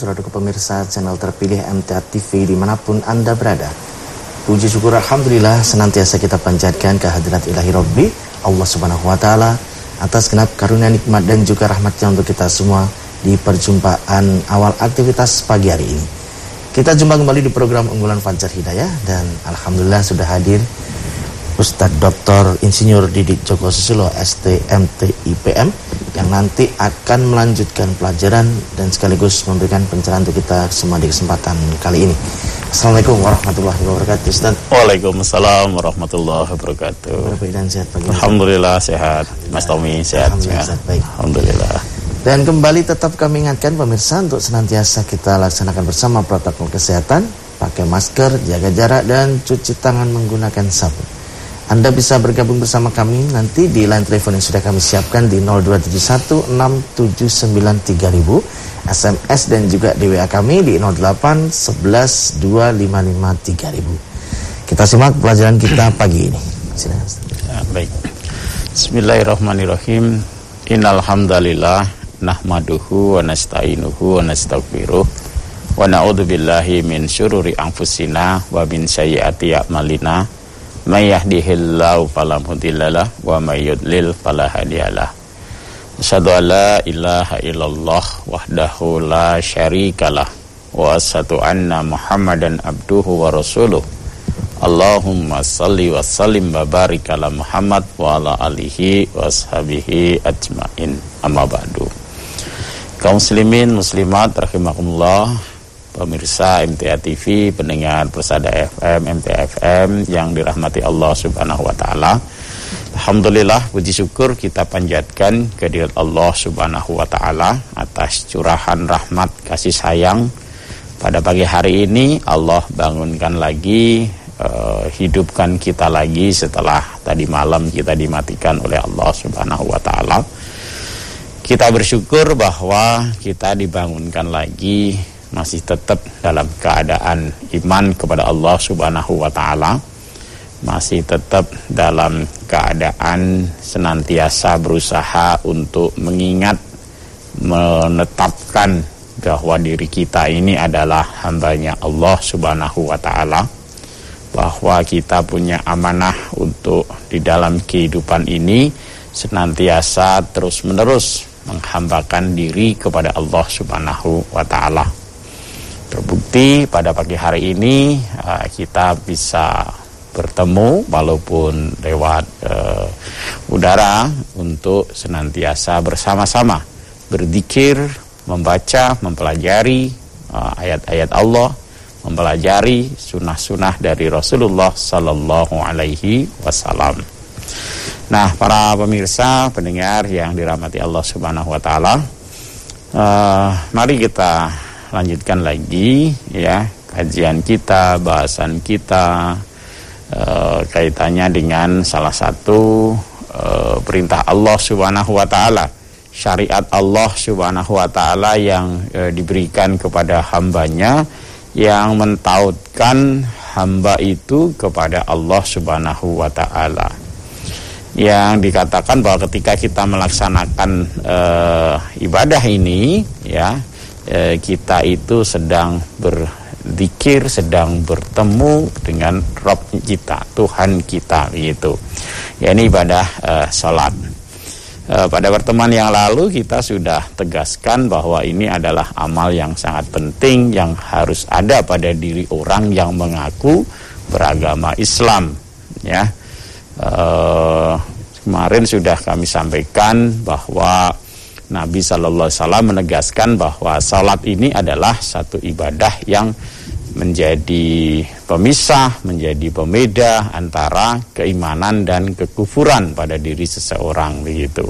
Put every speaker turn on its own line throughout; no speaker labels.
Saudara pemirsa channel terpilih MTA TV di mana pun Anda berada. Puji syukur Alhamdulillah senantiasa kita panjatkan kehadirat ilahi Rabbi Allah Subhanahu Wa Ta'ala atas genap karunia nikmat dan juga rahmatnya untuk kita semua di perjumpaan awal aktivitas pagi hari ini. Kita jumpa kembali di program unggulan Fajar Hidayah dan Alhamdulillah sudah hadir Ustadz Dr. Insinyur Didik Joko Susilo STMT IPM yang nanti akan melanjutkan pelajaran dan sekaligus memberikan pencerahan untuk kita semua di kesempatan kali ini. Assalamualaikum warahmatullahi wabarakatuh Ustaz.
Waalaikumsalam warahmatullahi wabarakatuh.
dan sehat pagi.
Alhamdulillah sehat. Mas Tommy sehat.
Alhamdulillah sehat baik.
Alhamdulillah.
Dan kembali tetap kami ingatkan pemirsa untuk senantiasa kita laksanakan bersama protokol kesehatan, pakai masker, jaga jarak dan cuci tangan menggunakan sabun. Anda bisa bergabung bersama kami nanti di line telepon yang sudah kami siapkan di 02716793000, SMS dan juga di WA kami di 08112553000. Kita simak pelajaran kita pagi ini. Silakan.
Ya, baik. Bismillahirrahmanirrahim. Innal hamdalillah nahmaduhu wa nasta'inuhu wa nastaghfiruh wa na'udzu billahi min syururi anfusina wa min sayyiati a'malina may yahdihillahu fala mudhillalah wa may yudlil fala hadiyalah. Asyhadu an la ilaha illallah wahdahu la syarikalah wa asyhadu anna muhammadan abduhu wa rasuluh. Allahumma salli wa sallim wa barik ala Muhammad wa ala alihi wa ashabihi ajmain. Amma ba'du. Kaum muslimin muslimat rahimakumullah pemirsa MTA TV, pendengar Persada FM, MTA FM yang dirahmati Allah Subhanahu wa taala. Alhamdulillah puji syukur kita panjatkan kehadirat Allah Subhanahu wa taala atas curahan rahmat kasih sayang pada pagi hari ini Allah bangunkan lagi uh, hidupkan kita lagi setelah tadi malam kita dimatikan oleh Allah Subhanahu wa taala. Kita bersyukur bahwa kita dibangunkan lagi masih tetap dalam keadaan iman kepada Allah Subhanahu wa taala masih tetap dalam keadaan senantiasa berusaha untuk mengingat menetapkan bahwa diri kita ini adalah hambanya Allah Subhanahu wa taala bahwa kita punya amanah untuk di dalam kehidupan ini senantiasa terus-menerus menghambakan diri kepada Allah Subhanahu wa taala Terbukti pada pagi hari ini uh, kita bisa bertemu walaupun lewat uh, udara untuk senantiasa bersama-sama berzikir, membaca, mempelajari uh, ayat-ayat uh, Allah, mempelajari sunnah-sunnah dari Rasulullah Sallallahu Alaihi Wasallam. Nah, para pemirsa, pendengar yang dirahmati Allah Subhanahu Wa Taala, uh, mari kita lanjutkan lagi ya kajian kita, bahasan kita e, kaitannya dengan salah satu e, perintah Allah Subhanahu wa taala, syariat Allah Subhanahu wa taala yang e, diberikan kepada hambanya yang mentautkan hamba itu kepada Allah Subhanahu wa taala. Yang dikatakan bahwa ketika kita melaksanakan e, ibadah ini ya Eh, kita itu sedang berzikir, sedang bertemu dengan Rob kita, Tuhan kita begitu. Ya ini ibadah uh, salat. Uh, pada pertemuan yang lalu kita sudah tegaskan bahwa ini adalah amal yang sangat penting yang harus ada pada diri orang yang mengaku beragama Islam. Ya, uh, kemarin sudah kami sampaikan bahwa Nabi Shallallahu Wasallam menegaskan bahwa salat ini adalah satu ibadah yang menjadi pemisah, menjadi pembeda antara keimanan dan kekufuran pada diri seseorang begitu.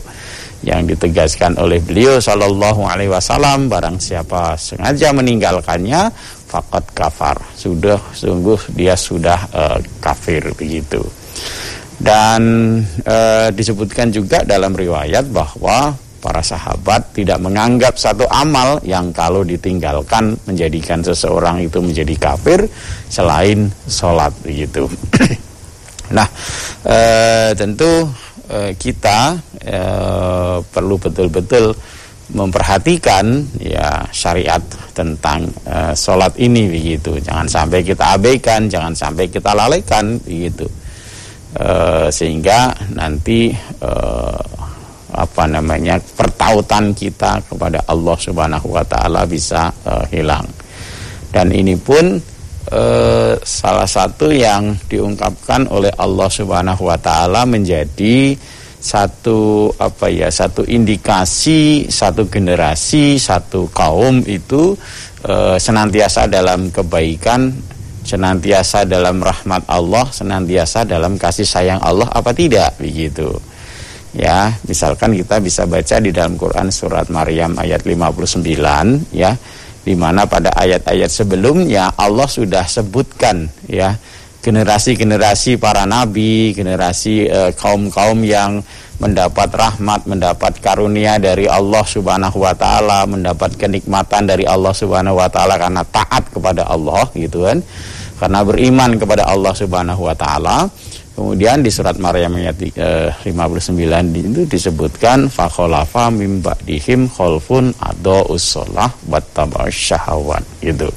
Yang ditegaskan oleh beliau Shallallahu Alaihi Wasallam, barang siapa sengaja meninggalkannya, fakat kafar, sudah sungguh dia sudah uh, kafir begitu. Dan uh, disebutkan juga dalam riwayat bahwa para sahabat tidak menganggap satu amal yang kalau ditinggalkan menjadikan seseorang itu menjadi kafir selain sholat begitu. nah, e, tentu e, kita e, perlu betul-betul memperhatikan ya syariat tentang uh, sholat ini begitu. Jangan sampai kita abaikan, jangan sampai kita lalaikan begitu. Uh, sehingga nanti uh, apa namanya pertautan kita kepada Allah Subhanahu wa taala bisa uh, hilang. Dan ini pun uh, salah satu yang diungkapkan oleh Allah Subhanahu wa taala menjadi satu apa ya satu indikasi satu generasi satu kaum itu e, senantiasa dalam kebaikan senantiasa dalam rahmat Allah senantiasa dalam kasih sayang Allah apa tidak begitu ya misalkan kita bisa baca di dalam Quran surat Maryam ayat 59 ya di mana pada ayat-ayat sebelumnya Allah sudah sebutkan ya generasi-generasi para nabi, generasi eh, kaum-kaum yang mendapat rahmat, mendapat karunia dari Allah Subhanahu wa taala, mendapat kenikmatan dari Allah Subhanahu wa taala karena taat kepada Allah gitu kan. Karena beriman kepada Allah Subhanahu wa taala. Kemudian di surat Maryam ayat eh, 59 itu disebutkan fakholafa mim ba'dihim khalfun ado shalah wattaba'us syahawat gitu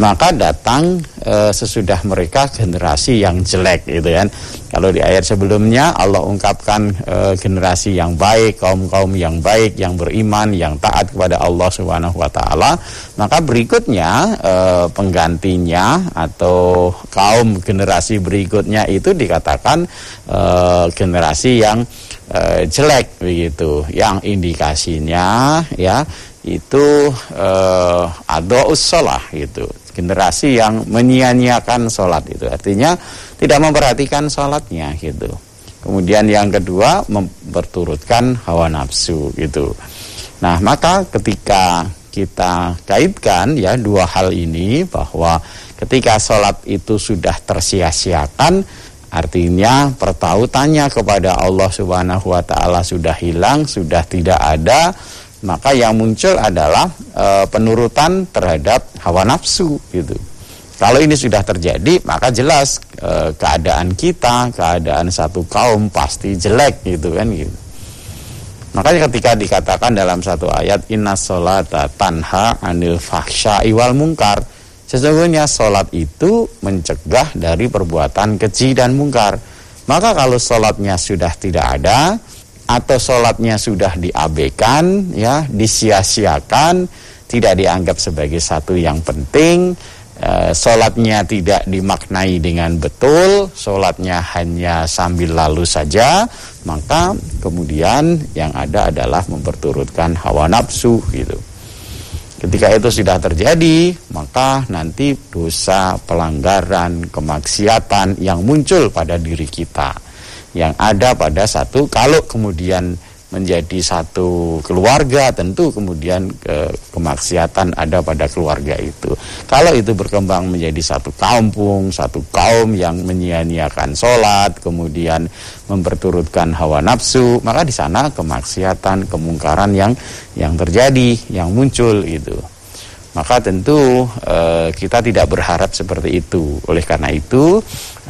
maka datang e, sesudah mereka generasi yang jelek gitu kan. Kalau di ayat sebelumnya Allah ungkapkan e, generasi yang baik, kaum-kaum yang baik, yang beriman, yang taat kepada Allah Subhanahu wa taala, maka berikutnya e, penggantinya atau kaum generasi berikutnya itu dikatakan e, generasi yang e, jelek begitu, yang indikasinya ya itu eh, adous sholah gitu generasi yang menyia-nyiakan sholat itu. Artinya tidak memperhatikan sholatnya gitu. Kemudian yang kedua memperturutkan hawa nafsu gitu. Nah maka ketika kita kaitkan ya dua hal ini bahwa ketika sholat itu sudah tersia-siakan artinya pertautannya kepada Allah Subhanahu wa taala sudah hilang sudah tidak ada maka yang muncul adalah e, penurutan terhadap hawa nafsu gitu. Kalau ini sudah terjadi, maka jelas e, keadaan kita, keadaan satu kaum pasti jelek gitu kan gitu. Makanya ketika dikatakan dalam satu ayat inna sholata tanha anil fahsya iwal mungkar Sesungguhnya sholat itu mencegah dari perbuatan keji dan mungkar Maka kalau sholatnya sudah tidak ada atau sholatnya sudah diabaikan, ya, disia-siakan, tidak dianggap sebagai satu yang penting, e, sholatnya tidak dimaknai dengan betul, sholatnya hanya sambil lalu saja, maka kemudian yang ada adalah memperturutkan hawa nafsu gitu. Ketika itu sudah terjadi, maka nanti dosa, pelanggaran, kemaksiatan yang muncul pada diri kita yang ada pada satu kalau kemudian menjadi satu keluarga tentu kemudian ke, kemaksiatan ada pada keluarga itu. Kalau itu berkembang menjadi satu kampung, satu kaum yang menyia-nyiakan sholat, kemudian memperturutkan hawa nafsu, maka di sana kemaksiatan, kemungkaran yang yang terjadi, yang muncul itu maka tentu e, kita tidak berharap seperti itu. Oleh karena itu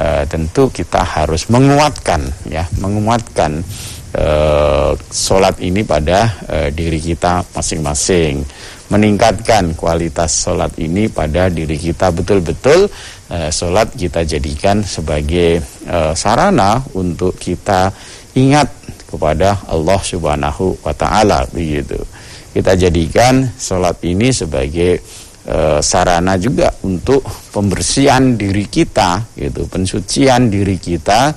e, tentu kita harus menguatkan ya, menguatkan e, sholat ini pada e, diri kita masing-masing, meningkatkan kualitas sholat ini pada diri kita betul-betul e, sholat kita jadikan sebagai e, sarana untuk kita ingat kepada Allah Subhanahu wa taala begitu. Kita jadikan sholat ini sebagai e, sarana juga untuk pembersihan diri kita, gitu, pensucian diri kita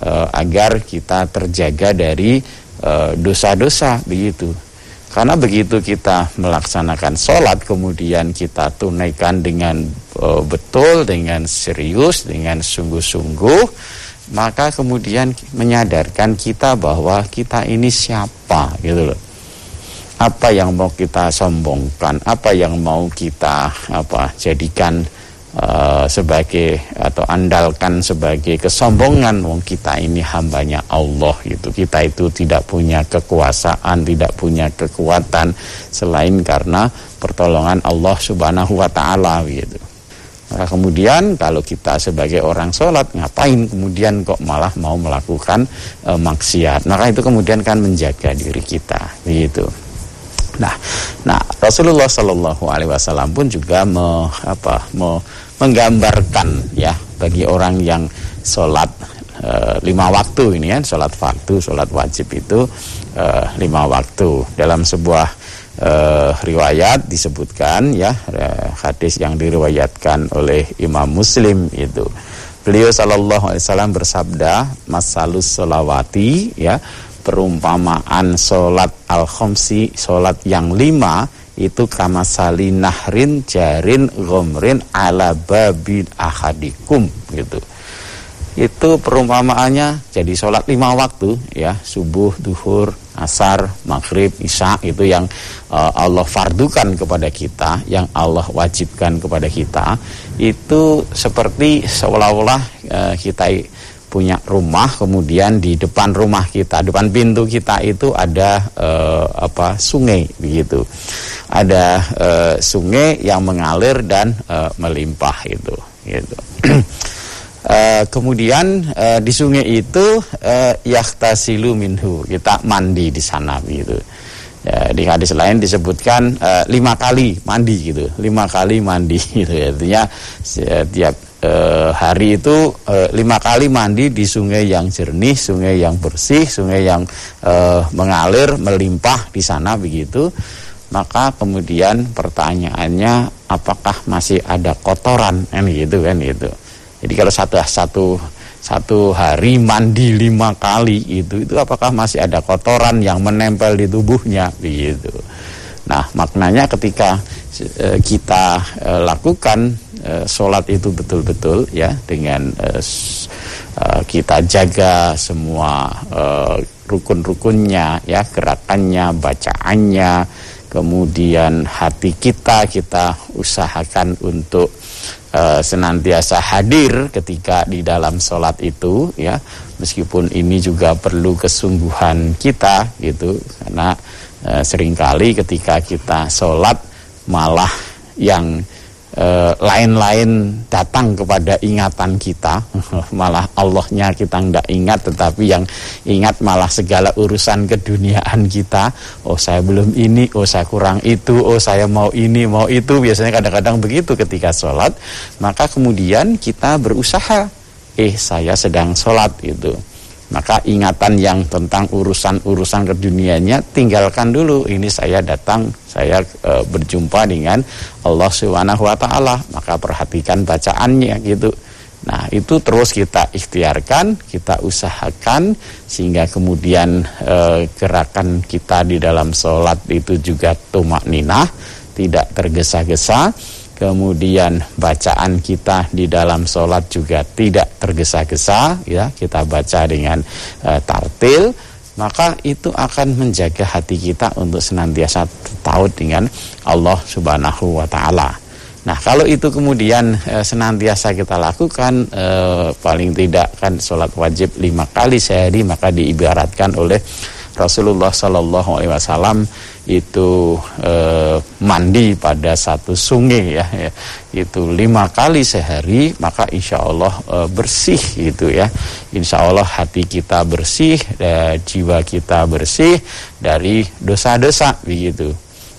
e, agar kita terjaga dari eh, dosa-dosa begitu. Karena begitu kita melaksanakan sholat, kemudian kita tunaikan dengan e, betul, dengan serius, dengan sungguh-sungguh, maka kemudian menyadarkan kita bahwa kita ini siapa, gitu loh apa yang mau kita sombongkan, apa yang mau kita apa jadikan uh, sebagai atau andalkan sebagai kesombongan wong kita ini hambanya Allah gitu. Kita itu tidak punya kekuasaan, tidak punya kekuatan selain karena pertolongan Allah Subhanahu wa taala gitu. Maka kemudian kalau kita sebagai orang sholat ngapain kemudian kok malah mau melakukan e, maksiat. Maka itu kemudian kan menjaga diri kita gitu. Nah, nah Rasulullah Shallallahu Alaihi Wasallam pun juga me, apa, me, menggambarkan ya bagi orang yang sholat e, lima waktu ini kan sholat fardu, sholat wajib itu e, lima waktu. Dalam sebuah e, riwayat disebutkan ya hadis yang diriwayatkan oleh Imam Muslim itu. Beliau Shallallahu Alaihi Wasallam bersabda masalus solawati ya perumpamaan sholat al-khomsi, sholat yang lima, itu kama nahrin jarin gomrin ala babin ahadikum gitu. Itu perumpamaannya jadi sholat lima waktu ya, subuh, duhur, asar, maghrib, isya itu yang uh, Allah fardukan kepada kita, yang Allah wajibkan kepada kita, itu seperti seolah-olah uh, kita punya rumah kemudian di depan rumah kita depan pintu kita itu ada uh, apa sungai begitu. Ada uh, sungai yang mengalir dan uh, melimpah itu gitu. Uh, kemudian uh, di sungai itu uh, yahtasilu minhu kita mandi di sana begitu. Ya, di hadis lain disebutkan uh, lima kali mandi gitu. Lima kali mandi gitu. Artinya setiap eh, hari itu eh, lima kali mandi di sungai yang jernih, sungai yang bersih, sungai yang eh, mengalir, melimpah di sana begitu. Maka kemudian pertanyaannya apakah masih ada kotoran kan gitu kan gitu. Jadi kalau satu satu satu hari mandi lima kali itu itu apakah masih ada kotoran yang menempel di tubuhnya begitu. Nah maknanya ketika eh, kita eh, lakukan uh, sholat itu betul-betul ya dengan uh, kita jaga semua uh, rukun-rukunnya ya gerakannya bacaannya. Kemudian hati kita kita usahakan untuk uh, senantiasa hadir ketika di dalam sholat itu ya. Meskipun ini juga perlu kesungguhan kita gitu. Karena uh, sering kali ketika kita sholat malah yang Eh, lain-lain datang kepada ingatan kita. Malah Allahnya kita tidak ingat tetapi yang ingat malah segala urusan keduniaan kita. Oh saya belum ini oh saya kurang itu oh saya mau ini mau itu. Biasanya kadang-kadang begitu ketika sholat. Maka kemudian kita berusaha eh saya sedang sholat gitu maka ingatan yang tentang urusan-urusan kedunianya tinggalkan dulu. Ini saya datang saya e, berjumpa dengan Allah Subhanahu wa taala. Maka perhatikan bacaannya gitu. Nah itu terus kita ikhtiarkan kita usahakan sehingga kemudian e, gerakan kita di dalam sholat itu juga tumak ninah tidak tergesa-gesa kemudian bacaan kita di dalam sholat juga tidak tergesa-gesa ya kita baca dengan uh, tartil maka itu akan menjaga hati kita untuk senantiasa tahu dengan Allah Subhanahu wa taala. Nah, kalau itu kemudian e, senantiasa kita lakukan e, paling tidak kan sholat wajib lima kali sehari maka diibaratkan oleh Rasulullah Shallallahu Alaihi Wasallam itu e, mandi pada satu sungai ya, ya. Itu lima kali sehari maka insya Allah e, bersih gitu ya. Insya Allah hati kita bersih e, jiwa kita bersih dari dosa-dosa begitu.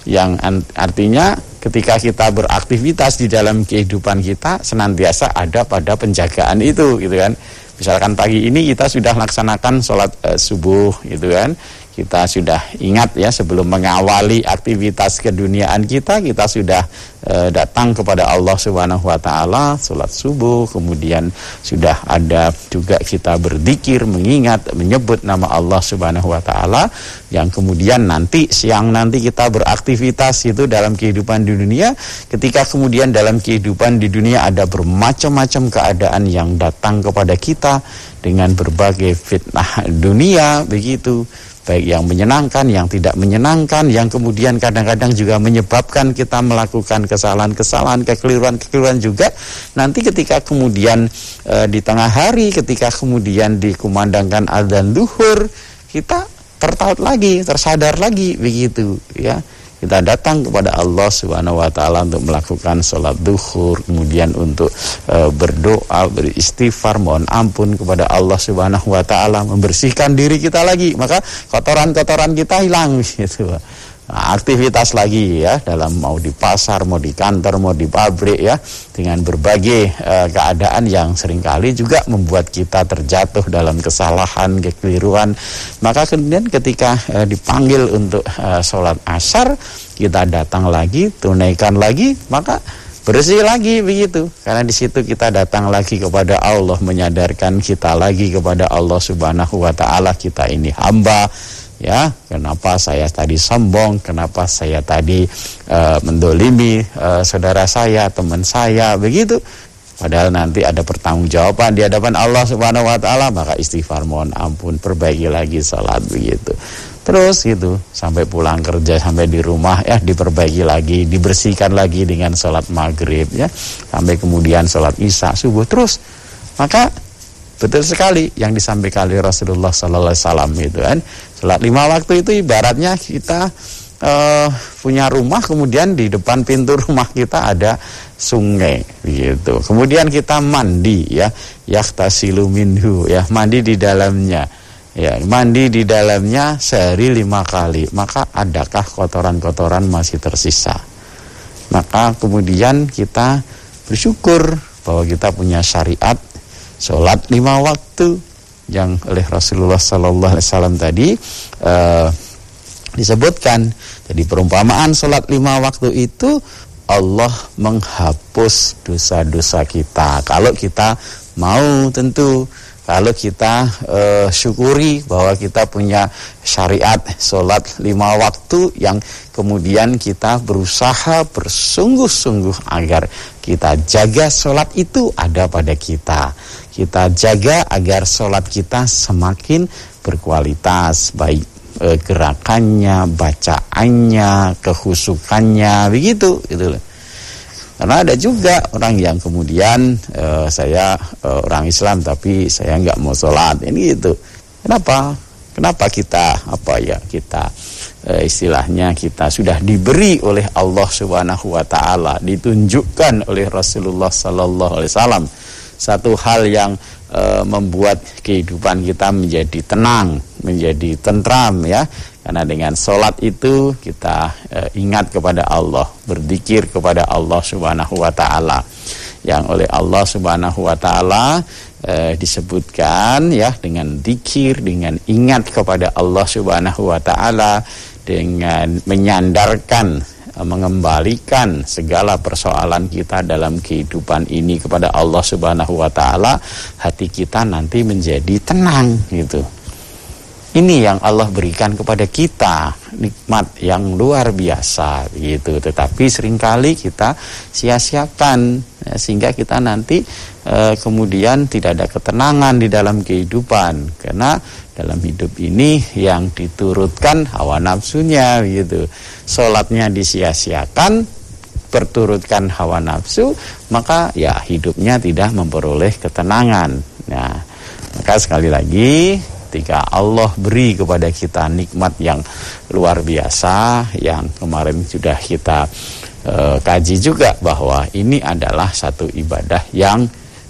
Yang artinya ketika kita beraktivitas di dalam kehidupan kita senantiasa ada pada penjagaan itu gitu kan. Misalkan pagi ini kita sudah laksanakan sholat e, subuh gitu kan kita sudah ingat ya sebelum mengawali aktivitas keduniaan kita kita sudah e, datang kepada Allah Subhanahu wa taala salat subuh kemudian sudah ada juga kita berzikir mengingat menyebut nama Allah Subhanahu wa taala yang kemudian nanti siang nanti kita beraktivitas itu dalam kehidupan di dunia. Ketika kemudian dalam kehidupan di dunia ada bermacam-macam keadaan yang datang kepada kita dengan berbagai fitnah dunia begitu baik yang menyenangkan, yang tidak menyenangkan, yang kemudian kadang-kadang juga menyebabkan kita melakukan kesalahan-kesalahan, kekeliruan-kekeliruan juga. Nanti ketika kemudian e, di tengah hari, ketika kemudian dikumandangkan adzan duhur, kita tertaut lagi, tersadar lagi begitu ya kita datang kepada Allah Subhanahu wa taala untuk melakukan sholat duhur, kemudian untuk e, berdoa, beristighfar, mohon ampun kepada Allah Subhanahu wa taala, membersihkan diri kita lagi, maka kotoran-kotoran kita hilang gitu. Nah, aktivitas lagi ya dalam mau di pasar, mau di kantor, mau di pabrik ya dengan berbagai uh, keadaan yang sering kali juga membuat kita terjatuh dalam kesalahan, kekeliruan. Maka kemudian ketika uh, dipanggil untuk uh, sholat asar, kita datang lagi, tunaikan lagi, maka bersih lagi begitu karena di situ kita datang lagi kepada Allah menyadarkan kita lagi kepada Allah Subhanahu wa taala kita ini hamba ya kenapa saya tadi sombong? Kenapa saya tadi uh, mendolimi uh, saudara saya teman saya? Begitu. Padahal nanti ada pertanggungjawaban di hadapan Allah Subhanahu wa taala maka istighfar mohon ampun perbaiki lagi salat begitu. Terus gitu sampai pulang kerja sampai di rumah ya diperbaiki lagi dibersihkan lagi dengan salat maghrib ya. Sampai kemudian salat isya subuh terus. Maka betul sekali yang disampaikan oleh Rasulullah Sallallahu Alaihi Wasallam itu kan Sholat lima waktu itu ibaratnya kita uh, punya rumah kemudian di depan pintu rumah kita ada sungai gitu. Kemudian kita mandi ya, yaktasilu minhu ya, mandi di dalamnya. Ya, mandi di dalamnya sehari lima kali. Maka adakah kotoran-kotoran masih tersisa? Maka kemudian kita bersyukur bahwa kita punya syariat sholat lima waktu yang oleh Rasulullah Sallallahu Alaihi Wasallam tadi uh, disebutkan. Jadi perumpamaan sholat lima waktu itu Allah menghapus dosa-dosa kita. Kalau kita mau tentu kalau kita uh, syukuri bahwa kita punya syariat sholat lima waktu yang kemudian kita berusaha bersungguh-sungguh agar kita jaga sholat itu ada pada kita kita jaga agar sholat kita semakin berkualitas baik e, gerakannya, bacaannya, kehusukannya begitu gitu loh. Karena ada juga orang yang kemudian e, saya e, orang Islam tapi saya nggak mau sholat ini gitu. Kenapa? Kenapa kita apa ya kita e, istilahnya kita sudah diberi oleh Allah Subhanahu Wa Taala ditunjukkan oleh Rasulullah Sallallahu Alaihi Wasallam satu hal yang e, membuat kehidupan kita menjadi tenang, menjadi tentram ya. Karena dengan sholat itu kita e, ingat kepada Allah, berzikir kepada Allah Subhanahu wa taala. Yang oleh Allah Subhanahu wa taala e, disebutkan ya dengan zikir, dengan ingat kepada Allah Subhanahu wa taala, dengan menyandarkan mengembalikan segala persoalan kita dalam kehidupan ini kepada Allah Subhanahu wa taala, hati kita nanti menjadi tenang gitu. Ini yang Allah berikan kepada kita, nikmat yang luar biasa gitu. Tetapi sering kali kita sia-siakan ya, sehingga kita nanti e, kemudian tidak ada ketenangan di dalam kehidupan karena dalam hidup ini yang diturutkan hawa nafsunya gitu. Sholatnya disia-siakan, berturutkan hawa nafsu, maka ya hidupnya tidak memperoleh ketenangan. Nah, maka sekali lagi ketika Allah beri kepada kita nikmat yang luar biasa yang kemarin sudah kita e, kaji juga bahwa ini adalah satu ibadah yang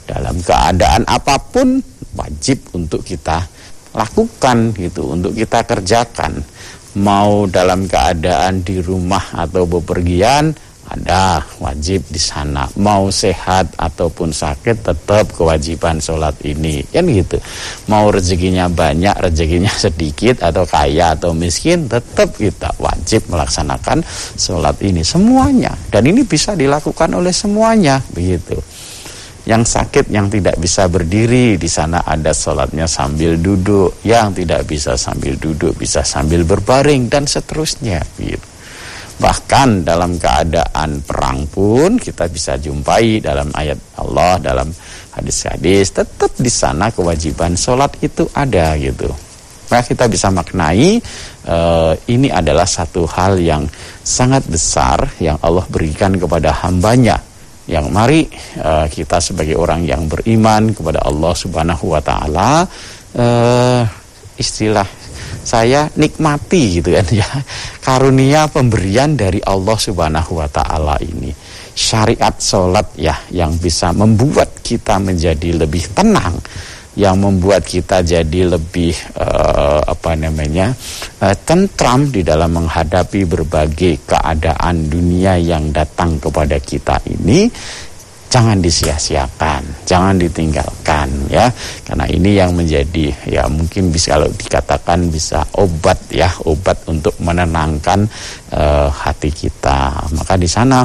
dalam keadaan apa pun wajib untuk kita lakukan gitu untuk kita kerjakan. Mau dalam keadaan di rumah atau bepergian ada wajib di sana. Mau sehat ataupun sakit tetap kewajiban sholat ini. Kan gitu. Mau rezekinya banyak rezekinya sedikit atau kaya atau miskin tetap kita wajib melaksanakan sholat ini. Semuanya. Dan ini bisa dilakukan oleh semuanya. Begitu. Yang sakit yang tidak bisa berdiri di sana ada sholatnya sambil duduk. Yang tidak bisa sambil duduk bisa sambil berbaring dan seterusnya. Gitu. Bahkan dalam keadaan perang pun kita bisa jumpai dalam ayat Allah dalam hadis-hadis tetap di sana kewajiban sholat itu ada gitu. Maka kita bisa maknai uh, ini adalah satu hal yang sangat besar yang Allah berikan kepada hambanya. Yang mari uh, kita sebagai orang yang beriman kepada Allah Subhanahu wa taala uh, istilah saya nikmati gitu kan ya. Karunia pemberian dari Allah Subhanahu wa taala ini. Syariat sholat ya yang bisa membuat kita menjadi lebih tenang yang membuat kita jadi lebih uh, apa namanya uh, tentram di dalam menghadapi berbagai keadaan dunia yang datang kepada kita ini jangan disia-siakan, jangan ditinggalkan ya. Karena ini yang menjadi ya mungkin bisa kalau dikatakan bisa obat ya, obat untuk menenangkan uh, hati kita. Maka di sana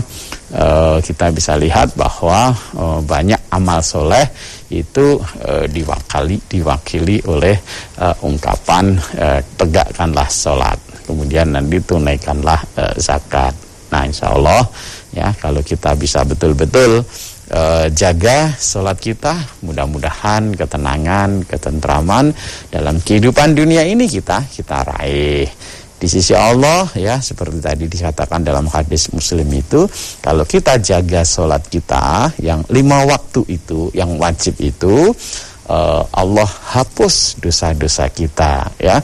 uh, kita bisa lihat bahwa uh, banyak amal soleh itu uh, diwakili diwakili oleh uh, ungkapan uh, tegakkanlah sholat, kemudian nanti tunaikanlah uh, zakat. Nah, insya Allah ya kalau kita bisa betul-betul uh, jaga sholat kita mudah-mudahan ketenangan ketentraman dalam kehidupan dunia ini kita kita raih. Di sisi Allah ya seperti tadi dikatakan dalam hadis muslim itu kalau kita jaga sholat kita yang lima waktu itu yang wajib itu uh, Allah hapus dosa-dosa kita ya.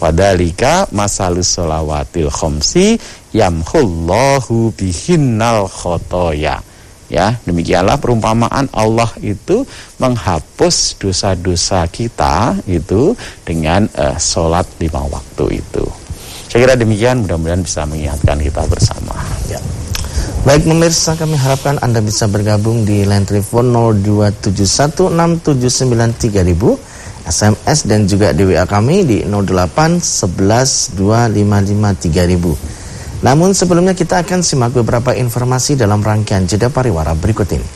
Padalika masalus sholawatil khomsi yamhullahu bihinnal khotoya Ya, demikianlah perumpamaan Allah itu menghapus dosa-dosa kita itu dengan uh, sholat lima waktu itu. Saya kira demikian, mudah-mudahan bisa mengingatkan kita bersama. Ya.
Baik pemirsa, kami harapkan Anda bisa bergabung di line telepon 02716793000, SMS dan juga di WA kami di 08 11 255 3000. Namun sebelumnya kita akan simak beberapa informasi dalam rangkaian jeda pariwara berikut ini.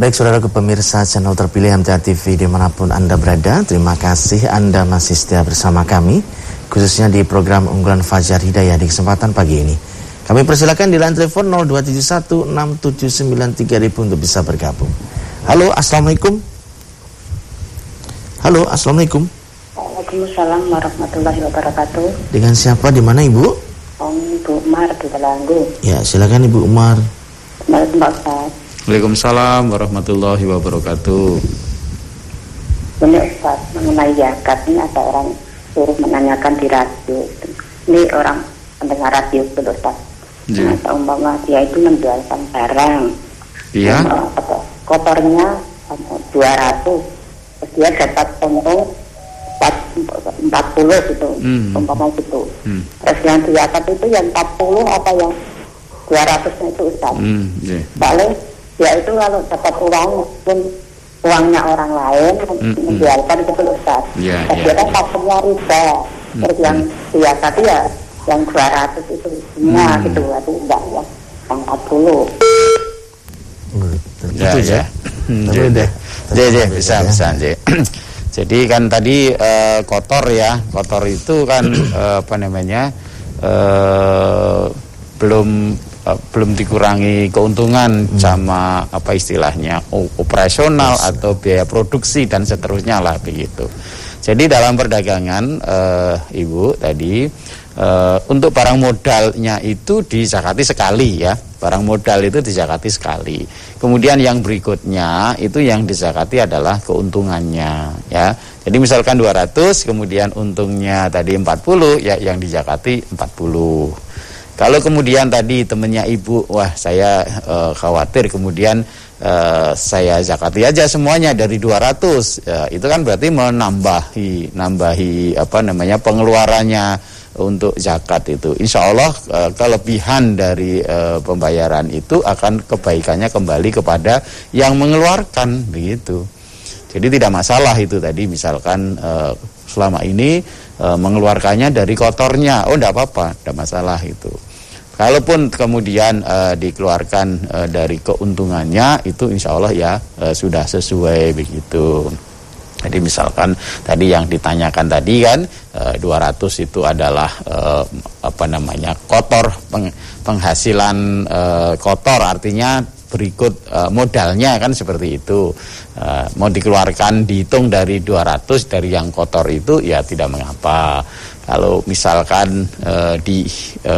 Baik saudara ke pemirsa channel terpilih MTA TV di mana pun Anda berada, terima kasih Anda masih setia bersama kami, khususnya di program unggulan Fajar Hidayah di kesempatan pagi ini. Kami persilakan di line telepon 02716793000 untuk bisa bergabung. Halo, Assalamualaikum. Halo, Assalamualaikum.
Waalaikumsalam warahmatullahi wabarakatuh.
Dengan siapa, di mana Ibu?
Om Ibu Umar di Telanggu.
Ya, silakan Ibu Umar.
Waalaikumsalam warahmatullahi wabarakatuh.
Ini Ustaz, mengenai zakat ini ada orang suruh menanyakan di radio. Ini orang pendengar radio itu Ustaz. Ya. Nah, umpama dia itu menjualkan barang.
Iya.
Kotornya 200. Terus dia dapat untung 40 gitu hmm. umpama gitu hmm. terus yang di atas itu yang 40 apa yang 200 nya itu Ustaz hmm, yeah. paling ya itu kalau dapat uang mungkin uangnya orang lain hmm, hmm. menjualkan hmm. gitu Ustaz yeah, tapi yeah. kan pakemnya riba hmm, terus yang hmm. di atas ya yang 200 itu semua hmm. gitu itu enggak ya yang 40
Ya, ya. Ya, ya. Ya, bisa, bisa, ya. Jadi kan tadi uh, kotor ya, kotor itu kan uh, apa namanya uh, belum uh, belum dikurangi keuntungan hmm. sama apa istilahnya operasional yes. atau biaya produksi dan seterusnya lah begitu. Jadi dalam perdagangan uh, ibu tadi uh, untuk barang modalnya itu disakati sekali ya barang modal itu dizakati sekali. Kemudian yang berikutnya itu yang dizakati adalah keuntungannya ya. Jadi misalkan 200 kemudian untungnya tadi 40 ya yang dizakati 40. Kalau kemudian tadi temennya ibu, wah saya e, khawatir kemudian e, saya zakati aja semuanya dari 200. Ya, itu kan berarti menambahi nambahi apa namanya pengeluarannya untuk zakat itu. Insya Allah e, kelebihan dari e, pembayaran itu akan kebaikannya kembali kepada yang mengeluarkan begitu. Jadi tidak masalah itu tadi misalkan e, selama ini mengeluarkannya dari kotornya, oh tidak apa-apa, tidak masalah itu. Kalaupun kemudian e, dikeluarkan e, dari keuntungannya itu insya Allah ya e, sudah sesuai begitu. Jadi misalkan tadi yang ditanyakan tadi kan e, eh, 200 itu adalah e, apa namanya kotor peng, penghasilan e, kotor. Artinya berikut modalnya kan seperti itu. Mau dikeluarkan dihitung dari 200 dari yang kotor itu ya tidak mengapa kalau misalkan e, di e,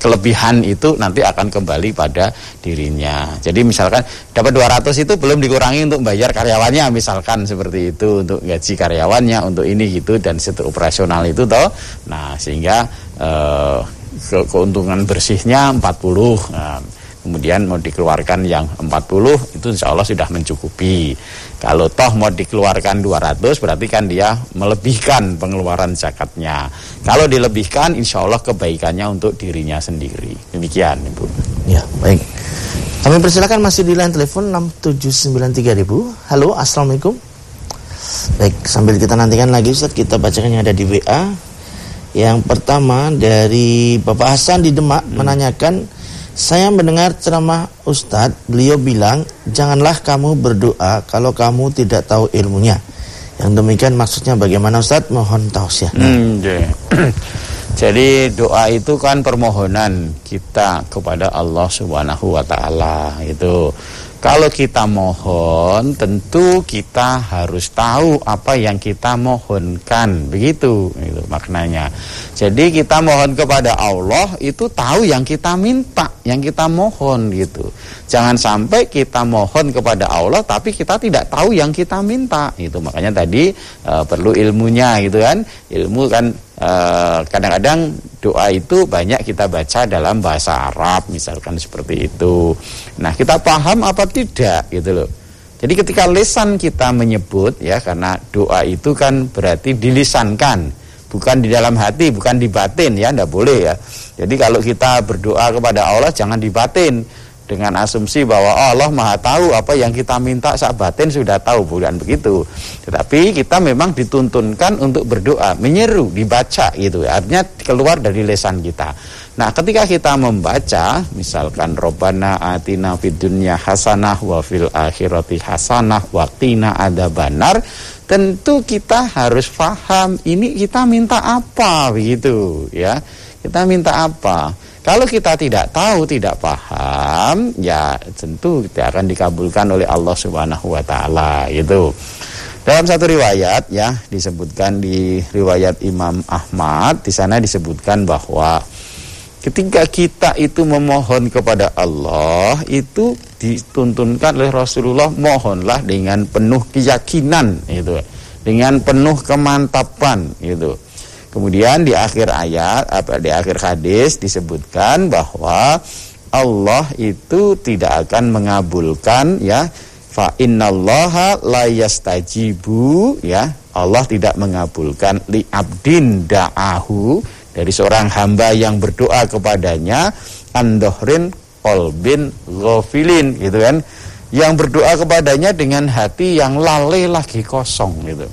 kelebihan itu nanti akan kembali pada dirinya. Jadi misalkan dapat 200 itu belum dikurangi untuk bayar karyawannya misalkan seperti itu untuk gaji karyawannya untuk ini gitu dan situ operasional itu toh. Nah, sehingga e, ke keuntungan bersihnya 40. Nah, kemudian mau dikeluarkan yang 40 itu insya Allah sudah mencukupi. Kalau toh mau dikeluarkan 200 berarti kan dia melebihkan pengeluaran zakatnya. Kalau dilebihkan insya Allah kebaikannya untuk dirinya sendiri. Demikian Ibu.
Ya baik. Kami persilakan masih di line telepon 6793000 halo Assalamualaikum. Baik sambil kita nantikan lagi Ustaz kita bacakan yang ada di WA yang pertama dari Bapak Hasan di Demak hmm. menanyakan saya mendengar ceramah Ustadz, beliau bilang, janganlah kamu berdoa kalau kamu tidak tahu ilmunya. Yang demikian maksudnya bagaimana Ustadz? Mohon tausiah. Hmm.
Jadi doa itu kan permohonan kita kepada Allah Subhanahu wa taala. Itu kalau kita mohon, tentu kita harus tahu apa yang kita mohonkan, begitu itu maknanya. Jadi kita mohon kepada Allah itu tahu yang kita minta, yang kita mohon gitu. Jangan sampai kita mohon kepada Allah tapi kita tidak tahu yang kita minta. Itu makanya tadi e, perlu ilmunya gitu kan. Ilmu kan kadang-kadang doa itu banyak kita baca dalam bahasa Arab misalkan seperti itu. Nah, kita paham apa tidak gitu loh. Jadi ketika lisan kita menyebut ya karena doa itu kan berarti dilisankan, bukan di dalam hati, bukan di batin ya, ndak boleh ya. Jadi kalau kita berdoa kepada Allah jangan di batin dengan asumsi bahwa oh, Allah Maha tahu apa yang kita minta saat batin sudah tahu bukan begitu. Tetapi kita memang dituntunkan untuk berdoa, menyeru, dibaca gitu. Artinya keluar dari lesan kita. Nah, ketika kita membaca misalkan Robbana atina fid dunya hasanah wa fil akhirati hasanah wa qina adzabannar, tentu kita harus paham ini kita minta apa begitu ya. Kita minta apa? Kalau kita tidak tahu, tidak paham, ya tentu tidak akan dikabulkan oleh Allah Subhanahu wa taala itu. Dalam satu riwayat ya disebutkan di riwayat Imam Ahmad di sana disebutkan bahwa ketika kita itu memohon kepada Allah itu dituntunkan oleh Rasulullah mohonlah dengan penuh keyakinan itu dengan penuh kemantapan itu Kemudian di akhir ayat apa di akhir hadis disebutkan bahwa Allah itu tidak akan mengabulkan ya fa innallaha la yastajibu ya. Allah tidak mengabulkan. Li abdin da'ahu dari seorang hamba yang berdoa kepadanya andohrin kolbin ghafilin gitu kan. Yang berdoa kepadanya dengan hati yang lalai lagi kosong gitu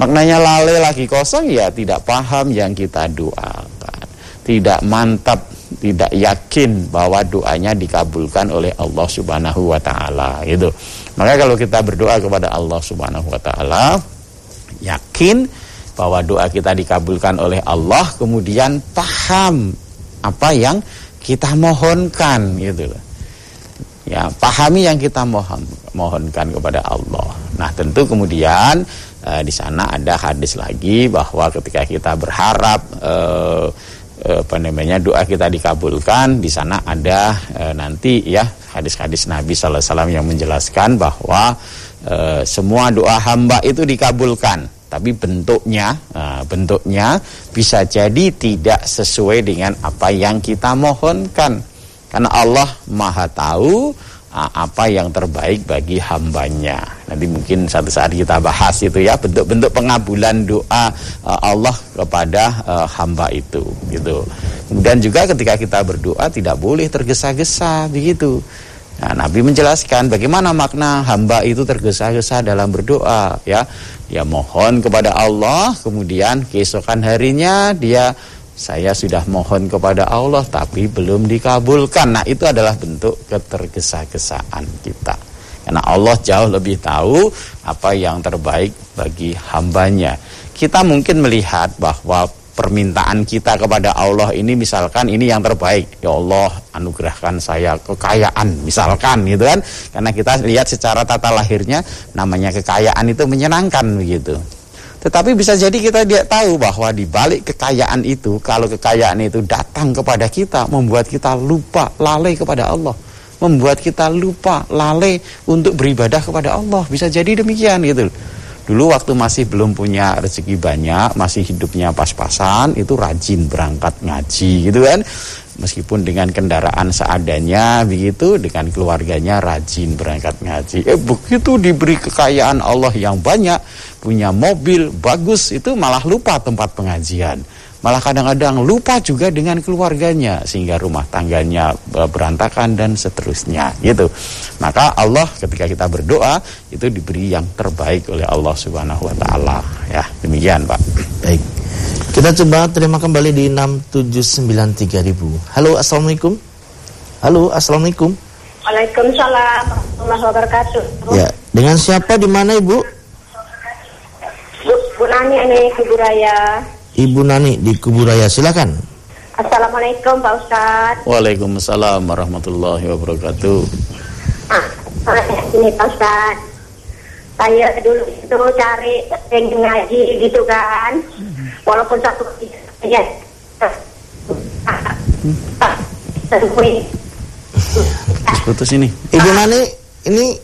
Maknanya lalai lagi kosong ya tidak paham yang kita doakan. Tidak mantap, tidak yakin bahwa doanya dikabulkan oleh Allah Subhanahu wa taala gitu. Maka kalau kita berdoa kepada Allah Subhanahu wa taala yakin bahwa doa kita dikabulkan oleh Allah kemudian paham apa yang kita mohonkan gitu Ya, pahami yang kita mohon mohonkan kepada Allah. Nah, tentu kemudian e, di sana ada hadis lagi bahwa ketika kita berharap e, apa namanya doa kita dikabulkan di sana ada e, nanti ya hadis-hadis Nabi Sallallahu Alaihi Wasallam yang menjelaskan bahwa e, semua doa hamba itu dikabulkan. Tapi bentuknya e, bentuknya bisa jadi tidak sesuai dengan apa yang kita mohonkan. Karena Allah Maha Tahu apa yang terbaik bagi hambanya. Nanti mungkin satu saat kita bahas itu ya bentuk-bentuk pengabulan doa Allah kepada hamba itu gitu. Kemudian juga ketika kita berdoa tidak boleh tergesa-gesa begitu. Nah, Nabi menjelaskan bagaimana makna hamba itu tergesa-gesa dalam berdoa ya. Dia mohon kepada Allah, kemudian keesokan harinya dia saya sudah mohon kepada Allah tapi belum dikabulkan. Nah itu adalah bentuk ketergesa-gesaan kita. Karena Allah jauh lebih tahu apa yang terbaik bagi hambanya. Kita mungkin melihat bahwa permintaan kita kepada Allah ini misalkan ini yang terbaik. Ya Allah anugerahkan saya kekayaan misalkan gitu kan. Karena kita lihat secara tata lahirnya namanya kekayaan itu menyenangkan begitu. Tetapi bisa jadi kita tidak tahu bahwa di balik kekayaan itu, kalau kekayaan itu datang kepada kita, membuat kita lupa, lalai kepada Allah. Membuat kita lupa, lalai untuk beribadah kepada Allah. Bisa jadi demikian gitu. Dulu waktu masih belum punya rezeki banyak masih hidupnya pas-pasan itu rajin berangkat ngaji gitu kan. Meskipun dengan kendaraan seadanya begitu dengan keluarganya rajin berangkat ngaji. Eh begitu diberi kekayaan Allah yang banyak punya mobil bagus itu malah lupa tempat pengajian malah kadang-kadang lupa juga dengan keluarganya sehingga rumah tangganya e, berantakan dan seterusnya gitu. Maka Allah ketika kita berdoa itu diberi yang terbaik oleh Allah Subhanahu wa taala. Ya demikian Pak.
Baik. Kita coba terima kembali di 6793000 halo assalamualaikum. Halo assalamualaikum.
Waalaikumsalam. Warahmatullahi wabarakatuh.
Ya dengan siapa di mana ibu?
Bu, Bu Nani ini Ibu Raya
Ibu Nani di Kuburaya. Silakan.
Assalamualaikum Pak Ustaz.
Waalaikumsalam warahmatullahi wabarakatuh.
Ah, ini Pak Ustaz. Saya dulu itu cari yang ngaji gitu kan. Walaupun satu ya.
Putus ini.
Ibu Nani, ini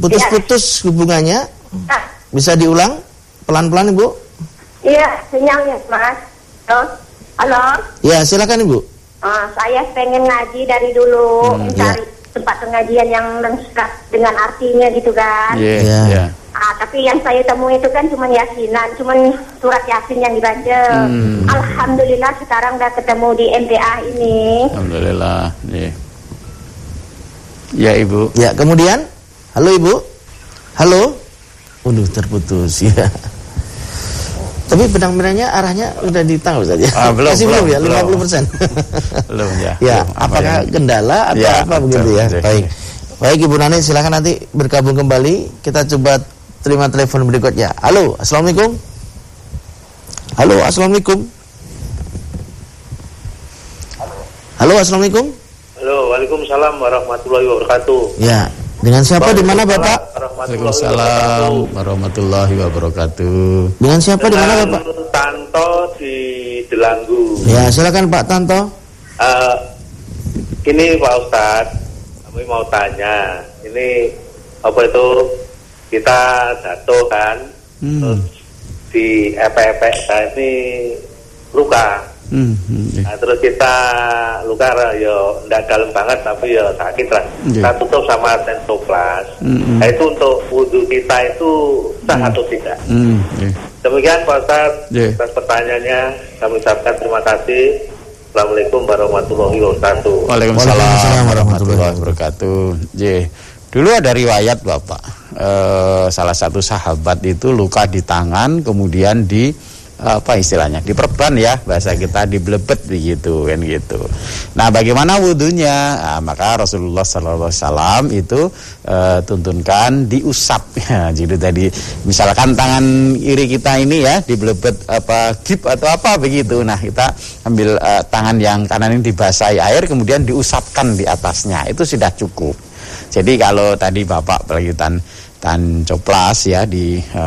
putus-putus hubungannya. Bisa diulang pelan-pelan Ibu?
Iya, sinyalnya, Mas. Halo? Halo?
Ya, silakan Ibu.
Uh, saya pengen ngaji dari dulu, hmm, mencari yeah. tempat pengajian yang lengkap dengan artinya gitu kan.
Iya. Yeah, yeah.
Ah, tapi yang saya temui itu kan cuma yasinan, cuma surat yasin yang dibaca. Hmm. Alhamdulillah sekarang udah ketemu di MTA ini.
Alhamdulillah. Yeah. Ya Ibu.
Ya kemudian, halo Ibu, halo. Waduh terputus ya. Tapi benang merahnya arahnya udah ditangkap saja.
Ah, belum,
Masih belum, belum ya, 50 persen.
belum ya.
ya, belum. apakah yang... kendala atau ya, apa betul, begitu ya? Betul. Baik. Baik Ibu Nani silahkan nanti bergabung kembali. Kita coba terima telepon berikutnya. Halo, Assalamualaikum. Halo, Assalamualaikum. Halo, Assalamualaikum.
Halo, Waalaikumsalam warahmatullahi wabarakatuh.
Ya, dengan siapa di mana Bapak?
Waalaikumsalam warahmatullahi wabarakatuh.
Dengan siapa di mana Bapak?
Tanto di Delanggu.
Ya, silakan Pak Tanto.
Uh, ini Pak Ustad, kami mau tanya, ini apa itu kita jatuh kan, hmm. terus di epek-epek ini luka. Hmm, hmm, nah, terus kita luka ya enggak dalam banget tapi ya sakit lah. Yeah. Kita tutup sama sensoplas. Hmm, hmm. Nah, itu untuk wudhu kita itu sah hmm. atau tidak? Hmm, yeah. Demikian Pak Ustaz, yeah. atas pertanyaannya kami ucapkan terima kasih. Assalamualaikum warahmatullahi wabarakatuh.
Waalaikumsalam warahmatullahi wabarakatuh. Yeah. Dulu ada riwayat Bapak, eh, salah satu sahabat itu luka di tangan, kemudian di apa istilahnya diperban ya bahasa kita diblebet begitu kan gitu. Nah bagaimana wudhunya? Nah, maka Rasulullah Sallallahu Alaihi Wasallam itu e, tuntunkan diusap ya. Jadi tadi misalkan tangan kiri kita ini ya diblebet apa gip atau apa begitu. Nah kita ambil e, tangan yang kanan ini dibasahi air kemudian diusapkan di atasnya itu sudah cukup. Jadi kalau tadi bapak pelanjutan tan coplas ya di e,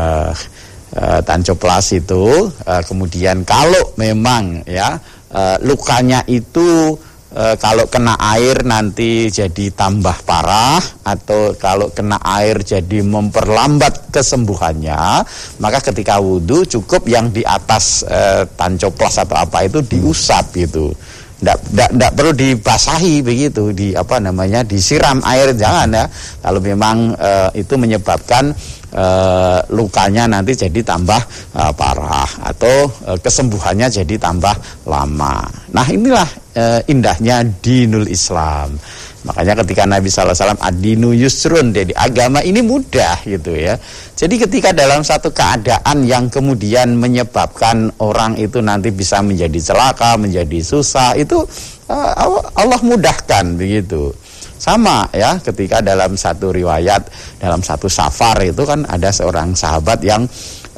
uh, tancoplas itu uh, kemudian kalau memang ya uh, lukanya itu kalau kena air nanti jadi tambah parah atau kalau kena air jadi memperlambat kesembuhannya maka ketika wudhu cukup yang di atas uh, tancoplas atau apa itu diusap gitu. Tidak perlu dibasahi begitu di apa namanya disiram air jangan ya. Kalau memang itu menyebabkan e, lukanya nanti jadi tambah e, parah atau e, kesembuhannya jadi tambah lama. Nah inilah e, indahnya dinul Islam. Makanya ketika Nabi SAW adinu yusrun jadi agama ini mudah gitu ya. Jadi ketika dalam satu keadaan yang kemudian menyebabkan orang itu nanti bisa menjadi celaka, menjadi susah itu Allah mudahkan begitu. Sama ya ketika dalam satu riwayat dalam satu safar itu kan ada seorang sahabat yang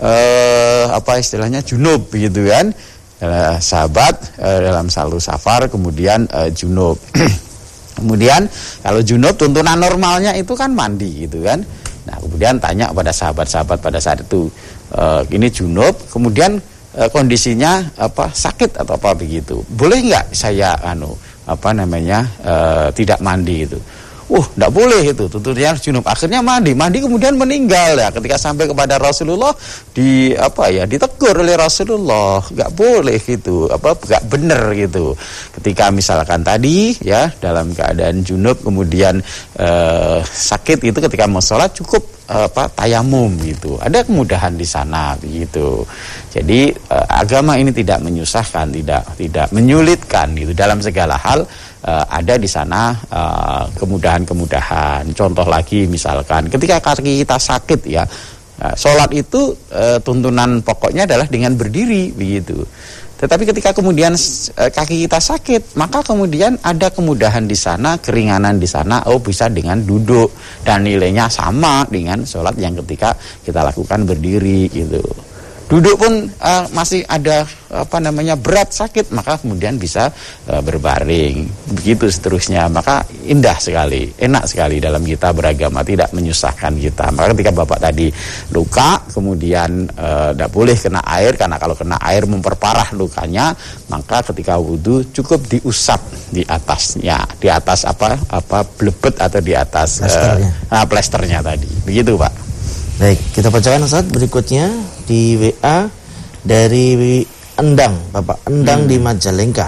eh, apa istilahnya junub gitu kan. Eh, sahabat eh, dalam satu safar kemudian eh, junub. kemudian kalau junub tuntunan normalnya itu kan mandi gitu kan. Nah, kemudian tanya pada sahabat-sahabat pada saat itu e, ini junub, kemudian e, kondisinya apa sakit atau apa begitu. Boleh nggak saya anu apa namanya e, tidak mandi itu. Uh, tidak boleh itu tuntunannya junub. Akhirnya mandi, mandi kemudian meninggal ya. Ketika sampai kepada Rasulullah di apa ya ditegur oleh Rasulullah, nggak boleh gitu, apa nggak benar gitu. Ketika misalkan tadi ya dalam keadaan junub kemudian eh, sakit itu ketika mau sholat cukup apa tayamum gitu. Ada kemudahan di sana gitu. Jadi eh, agama ini tidak menyusahkan, tidak tidak menyulitkan gitu dalam segala hal uh, ada di sana uh, kemudahan-kemudahan. Contoh lagi misalkan ketika kaki kita sakit ya, uh, sholat itu uh, tuntunan pokoknya adalah dengan berdiri begitu. Tetapi ketika kemudian kaki kita sakit, maka kemudian ada kemudahan di sana, keringanan di sana, oh bisa dengan duduk dan nilainya sama dengan sholat yang ketika kita lakukan berdiri gitu duduk pun uh, masih ada apa namanya berat sakit maka kemudian bisa uh, berbaring. Begitu seterusnya. Maka indah sekali enak sekali dalam kita beragama tidak menyusahkan kita. Maka ketika bapak tadi luka kemudian tidak uh, boleh kena air karena kalau kena air memperparah lukanya maka ketika wudhu cukup diusap di atasnya. Di atas apa apa blebet atau di atas plesternya, uh, plesternya tadi. Begitu pak.
Baik, kita bacakan Ustaz berikutnya di WA dari Endang, Bapak Endang hmm. di Majalengka.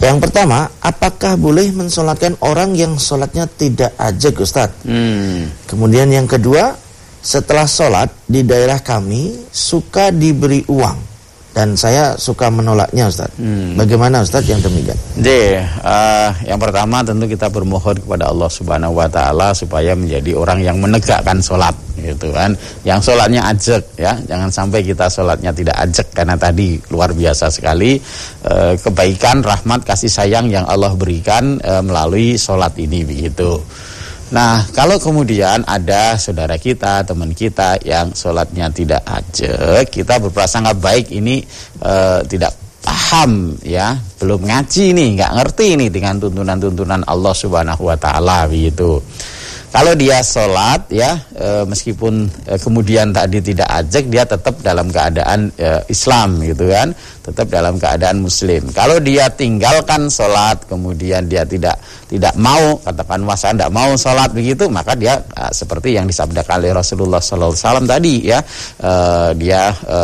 Yang pertama, apakah boleh mensolatkan orang yang sholatnya tidak ajak Ustaz? Hmm. Kemudian yang kedua, setelah sholat di daerah kami suka diberi uang dan saya suka menolaknya Ustaz. Hmm. Bagaimana Ustaz yang demikian?
Jadi, uh, yang pertama tentu kita bermohon kepada Allah Subhanahu wa taala supaya menjadi orang yang menegakkan sholat gitu kan. Yang sholatnya ajak ya, jangan sampai kita sholatnya tidak ajak karena tadi luar biasa sekali uh, kebaikan, rahmat, kasih sayang yang Allah berikan uh, melalui sholat ini begitu. Nah, kalau kemudian ada saudara kita, teman kita yang sholatnya tidak aja, kita berprasangka baik ini e, tidak paham ya, belum ngaji nih, nggak ngerti ini dengan tuntunan-tuntunan Allah Subhanahu Wa Taala begitu. Kalau dia sholat ya e, meskipun e, kemudian tadi tidak ajak dia tetap dalam keadaan e, Islam gitu kan, tetap dalam keadaan Muslim. Kalau dia tinggalkan sholat kemudian dia tidak tidak mau katakan masa tidak mau sholat begitu maka dia e, seperti yang disabdakan oleh Rasulullah SAW tadi ya e, dia e,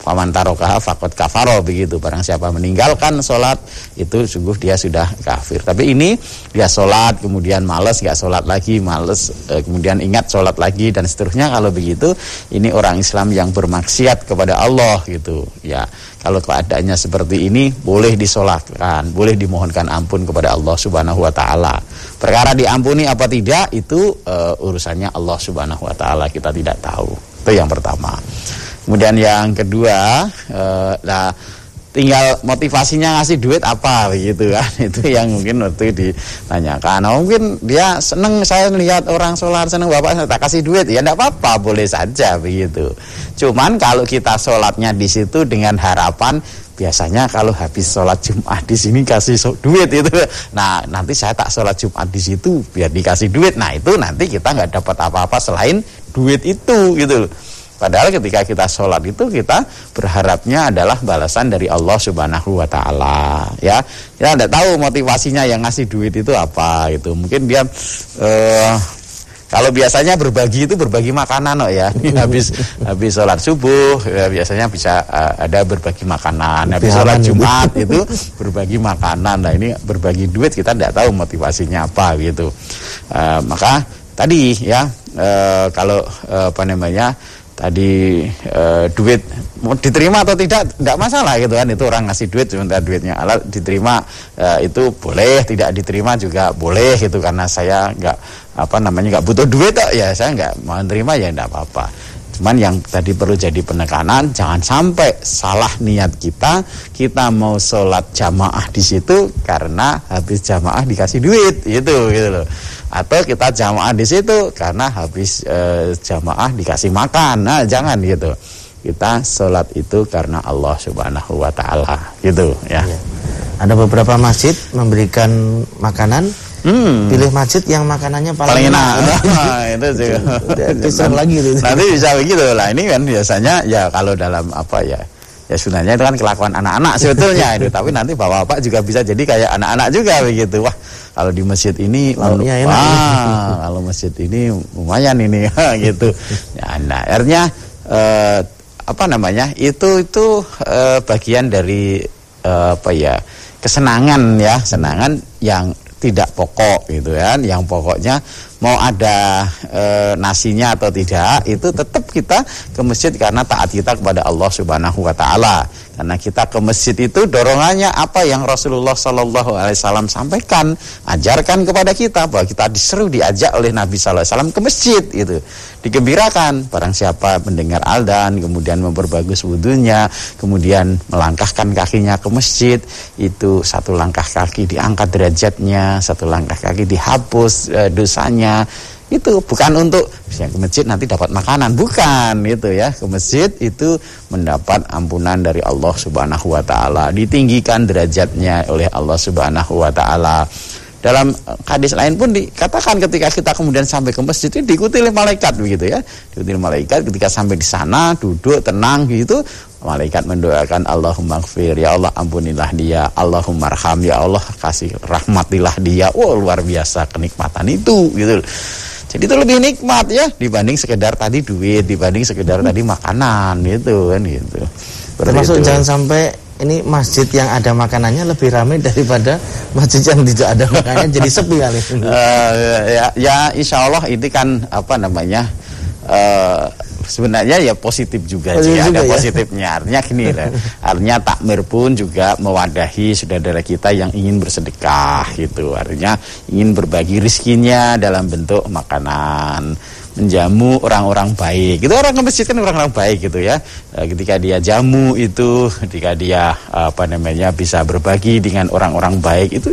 Faman fakot kafaro begitu. Barang siapa meninggalkan sholat Itu sungguh dia sudah kafir. Tapi ini dia sholat kemudian males nggak sholat lagi males eh, Kemudian ingat sholat lagi dan seterusnya. Kalau begitu ini orang Islam yang bermaksiat kepada Allah gitu. Ya kalau keadaannya seperti ini Boleh disolatkan Boleh dimohonkan ampun kepada Allah subhanahu wa ta'ala. Perkara diampuni apa tidak Itu uh, urusannya Allah subhanahu wa ta'ala. Kita tidak tahu. Itu yang pertama Kemudian yang kedua, eh, nah tinggal motivasinya ngasih duit apa begitu kan. Itu yang mungkin waktu ditanyakan. Nah, mungkin dia seneng saya lihat orang sholat seneng bapak saya tak kasih duit. Ya tidak apa-apa boleh saja begitu. Cuman kalau kita sholatnya di situ dengan harapan biasanya kalau habis sholat Jumat di sini kasih duit itu nah nanti saya tak sholat Jumat di situ biar dikasih duit. Nah itu nanti kita nggak dapat apa-apa selain duit itu gitu Padahal ketika kita sholat itu kita berharapnya adalah balasan dari Allah Subhanahu Wa Taala. Ya, kita tidak tahu motivasinya yang ngasih duit itu apa itu. Mungkin dia uh, kalau biasanya berbagi itu berbagi makanan oh ya. habis habis sholat subuh ya, biasanya bisa uh, ada berbagi makanan. Habis sholat Jumat itu berbagi makanan. Nah ini berbagi duit kita tidak tahu motivasinya apa gitu. Uh, maka tadi ya uh, kalau uh, apa namanya tadi e, duit mau diterima atau tidak tidak masalah gitu kan. Itu orang ngasih duit sementara duitnya alat diterima e, itu boleh tidak diterima juga boleh gitu. Karena saya nggak apa namanya nggak butuh duit kok. Ya saya nggak mau terima ya tidak apa-apa cuman yang tadi perlu jadi penekanan jangan sampai salah niat kita kita mau sholat jamaah di situ karena habis jamaah dikasih duit gitu gitu loh atau kita jamaah di situ karena habis e, jamaah dikasih makan. Nah, jangan gitu. Kita sholat itu karena Allah Subhanahu wa taala gitu ya. ya.
Ada beberapa masjid memberikan makanan Hmm. Pilih masjid yang makanannya paling, paling enak. enak.
Nah, itu juga. lagi itu. Nanti bisa begitu lah. Ini kan biasanya ya kalau dalam apa ya ya sebenarnya itu kan kelakuan anak-anak sebetulnya itu tapi nanti bapak-bapak juga bisa jadi kayak anak-anak juga begitu wah kalau di masjid ini
lalunya enak
wah, kalau masjid ini lumayan ini gitu ya nah akhirnya eh, apa namanya itu itu eh, bagian dari eh, apa ya kesenangan ya senangan yang tidak pokok gitu kan. Yang pokoknya mau ada e, nasinya atau tidak itu tetap kita ke masjid karena taat kita kepada Allah Subhanahu wa taala karena kita ke masjid itu dorongannya apa yang Rasulullah Shallallahu Alaihi Wasallam sampaikan, ajarkan kepada kita bahwa kita diseru diajak oleh Nabi Sallallahu Alaihi Wasallam ke masjid itu, digembirakan. Barang siapa mendengar aldan, kemudian memperbagus wudhunya, kemudian melangkahkan kakinya ke masjid, itu satu langkah kaki diangkat derajatnya, satu langkah kaki dihapus e, dosanya itu bukan untuk yang ke masjid nanti dapat makanan. Bukan itu ya. Ke masjid itu mendapat ampunan dari Allah Subhanahu wa taala. Ditinggikan derajatnya oleh Allah Subhanahu wa taala dalam eh, hadis lain pun dikatakan ketika kita kemudian sampai ke masjid itu diikuti oleh malaikat begitu ya. Diikuti oleh malaikat ketika sampai di sana duduk tenang gitu. Malaikat mendoakan Allahumma gfir ya Allah ampunilah dia. Allahumma arham ya Allah kasih rahmatilah dia. Wow luar biasa kenikmatan itu gitu. Jadi itu lebih nikmat ya dibanding sekedar tadi duit, dibanding sekedar tadi makanan gitu kan gitu.
Termasuk itu. jangan sampai ini masjid yang ada makanannya lebih ramai daripada masjid yang tidak ada makanannya jadi sepi kali.
Uh, ya, ya insya Allah ini kan apa namanya uh, sebenarnya ya positif juga positif sih ada ya? positifnya artinya gini lah artinya takmir pun juga mewadahi saudara kita yang ingin bersedekah gitu artinya ingin berbagi rizkinya dalam bentuk makanan menjamu orang-orang baik. Itu orang ke masjid kan orang-orang baik gitu ya. Eh, ketika dia jamu itu, ketika dia apa namanya bisa berbagi dengan orang-orang baik itu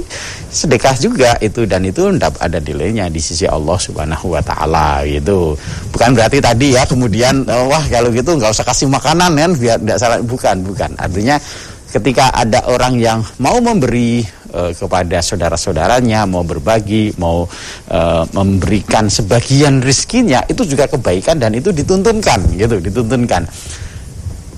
sedekah juga itu dan itu ada nilainya di sisi Allah Subhanahu wa taala gitu. Bukan berarti tadi ya kemudian oh, wah kalau gitu nggak usah kasih makanan kan biar tidak salah bukan, bukan. Artinya ketika ada orang yang mau memberi uh, kepada saudara-saudaranya, mau berbagi, mau uh, memberikan sebagian rizkinya, itu juga kebaikan dan itu dituntunkan, gitu, dituntunkan.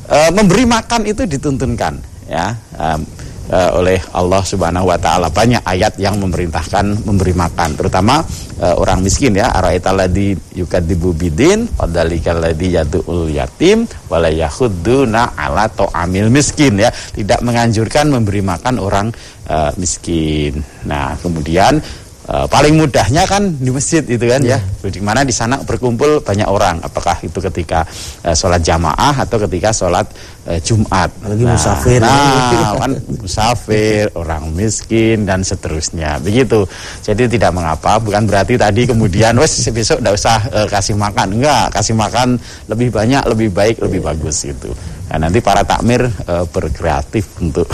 Uh, memberi makan itu dituntunkan, ya. Um, uh, oleh Allah Subhanahu wa taala. Banyak ayat yang memerintahkan memberi makan, terutama uh, orang miskin ya. Ara'aitalladzi yukadzibu bidin fadzalikal ladzi yadul yatim wala yahudduna ala ta'amil miskin ya. Tidak menganjurkan memberi makan orang uh, miskin. Nah, kemudian Uh, paling mudahnya kan di masjid itu kan ya, ya. di mana di sana berkumpul banyak orang apakah itu ketika uh, sholat jamaah atau ketika sholat uh, Jumat
lagi nah, musafir
nah kan musafir orang miskin dan seterusnya begitu jadi tidak mengapa bukan berarti tadi kemudian wes besok tidak usah uh, kasih makan enggak kasih makan lebih banyak lebih baik lebih bagus gitu Nah, nanti para takmir uh, berkreatif untuk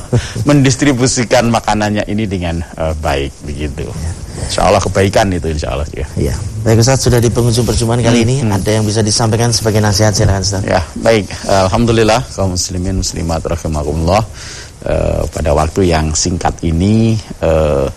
mendistribusikan makanannya ini dengan uh, baik begitu. Ya. Insya Allah kebaikan itu insya Allah ya.
ya. Baik Ustaz sudah di penghujung perjumpaan kali hmm, ini hmm. ada yang bisa disampaikan sebagai nasihat silakan Ustaz.
Ya baik Alhamdulillah kaum muslimin muslimat rahimakumullah. Uh, pada waktu yang singkat ini uh,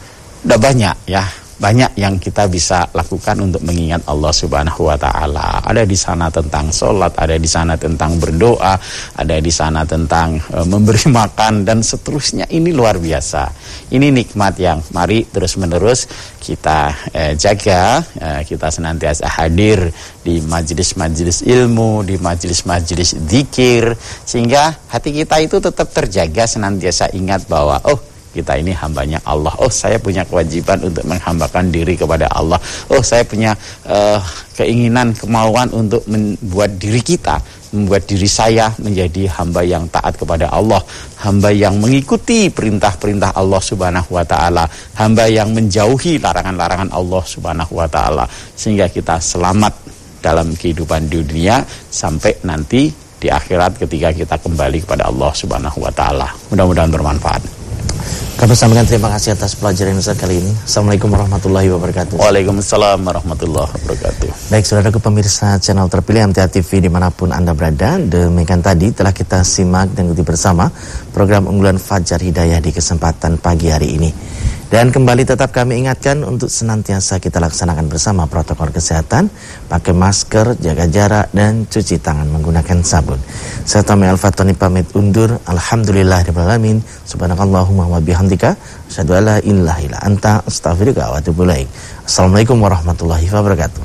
udah banyak ya banyak yang kita bisa lakukan untuk mengingat Allah Subhanahu wa taala. Ada di sana tentang sholat, ada di sana tentang berdoa, ada di sana tentang e, memberi makan dan seterusnya. Ini luar biasa. Ini nikmat yang mari terus-menerus kita e, jaga, e, kita senantiasa hadir di majelis-majelis ilmu, di majelis-majelis zikir sehingga hati kita itu tetap terjaga senantiasa ingat bahwa oh kita ini hambanya Allah. Oh, saya punya kewajiban untuk menghambakan diri kepada Allah. Oh, saya punya uh, keinginan, kemauan untuk membuat diri kita, membuat diri saya menjadi hamba yang taat kepada Allah, hamba yang mengikuti perintah-perintah Allah Subhanahu wa taala, hamba yang menjauhi larangan-larangan Allah Subhanahu wa taala sehingga kita selamat dalam kehidupan dunia sampai nanti di akhirat ketika kita kembali kepada Allah Subhanahu wa taala. Mudah-mudahan bermanfaat.
Kami sampaikan terima kasih atas pelajaran Ustaz kali ini. Assalamualaikum warahmatullahi wabarakatuh.
Waalaikumsalam warahmatullahi wabarakatuh.
Baik, saudara pemirsa channel terpilih MTA TV di mana pun Anda berada. Demikian tadi telah kita simak dan ikuti bersama program unggulan Fajar Hidayah di kesempatan pagi hari ini. Dan kembali tetap kami ingatkan untuk senantiasa kita laksanakan bersama protokol kesehatan, pakai masker, jaga jarak, dan cuci tangan menggunakan sabun. Saya Tommy Al-Fatoni pamit undur. Alhamdulillah alamin. Subhanakallahumma wa bihamdika. Asyhadu alla ilaha illa anta astaghfiruka wa Assalamualaikum warahmatullahi wabarakatuh.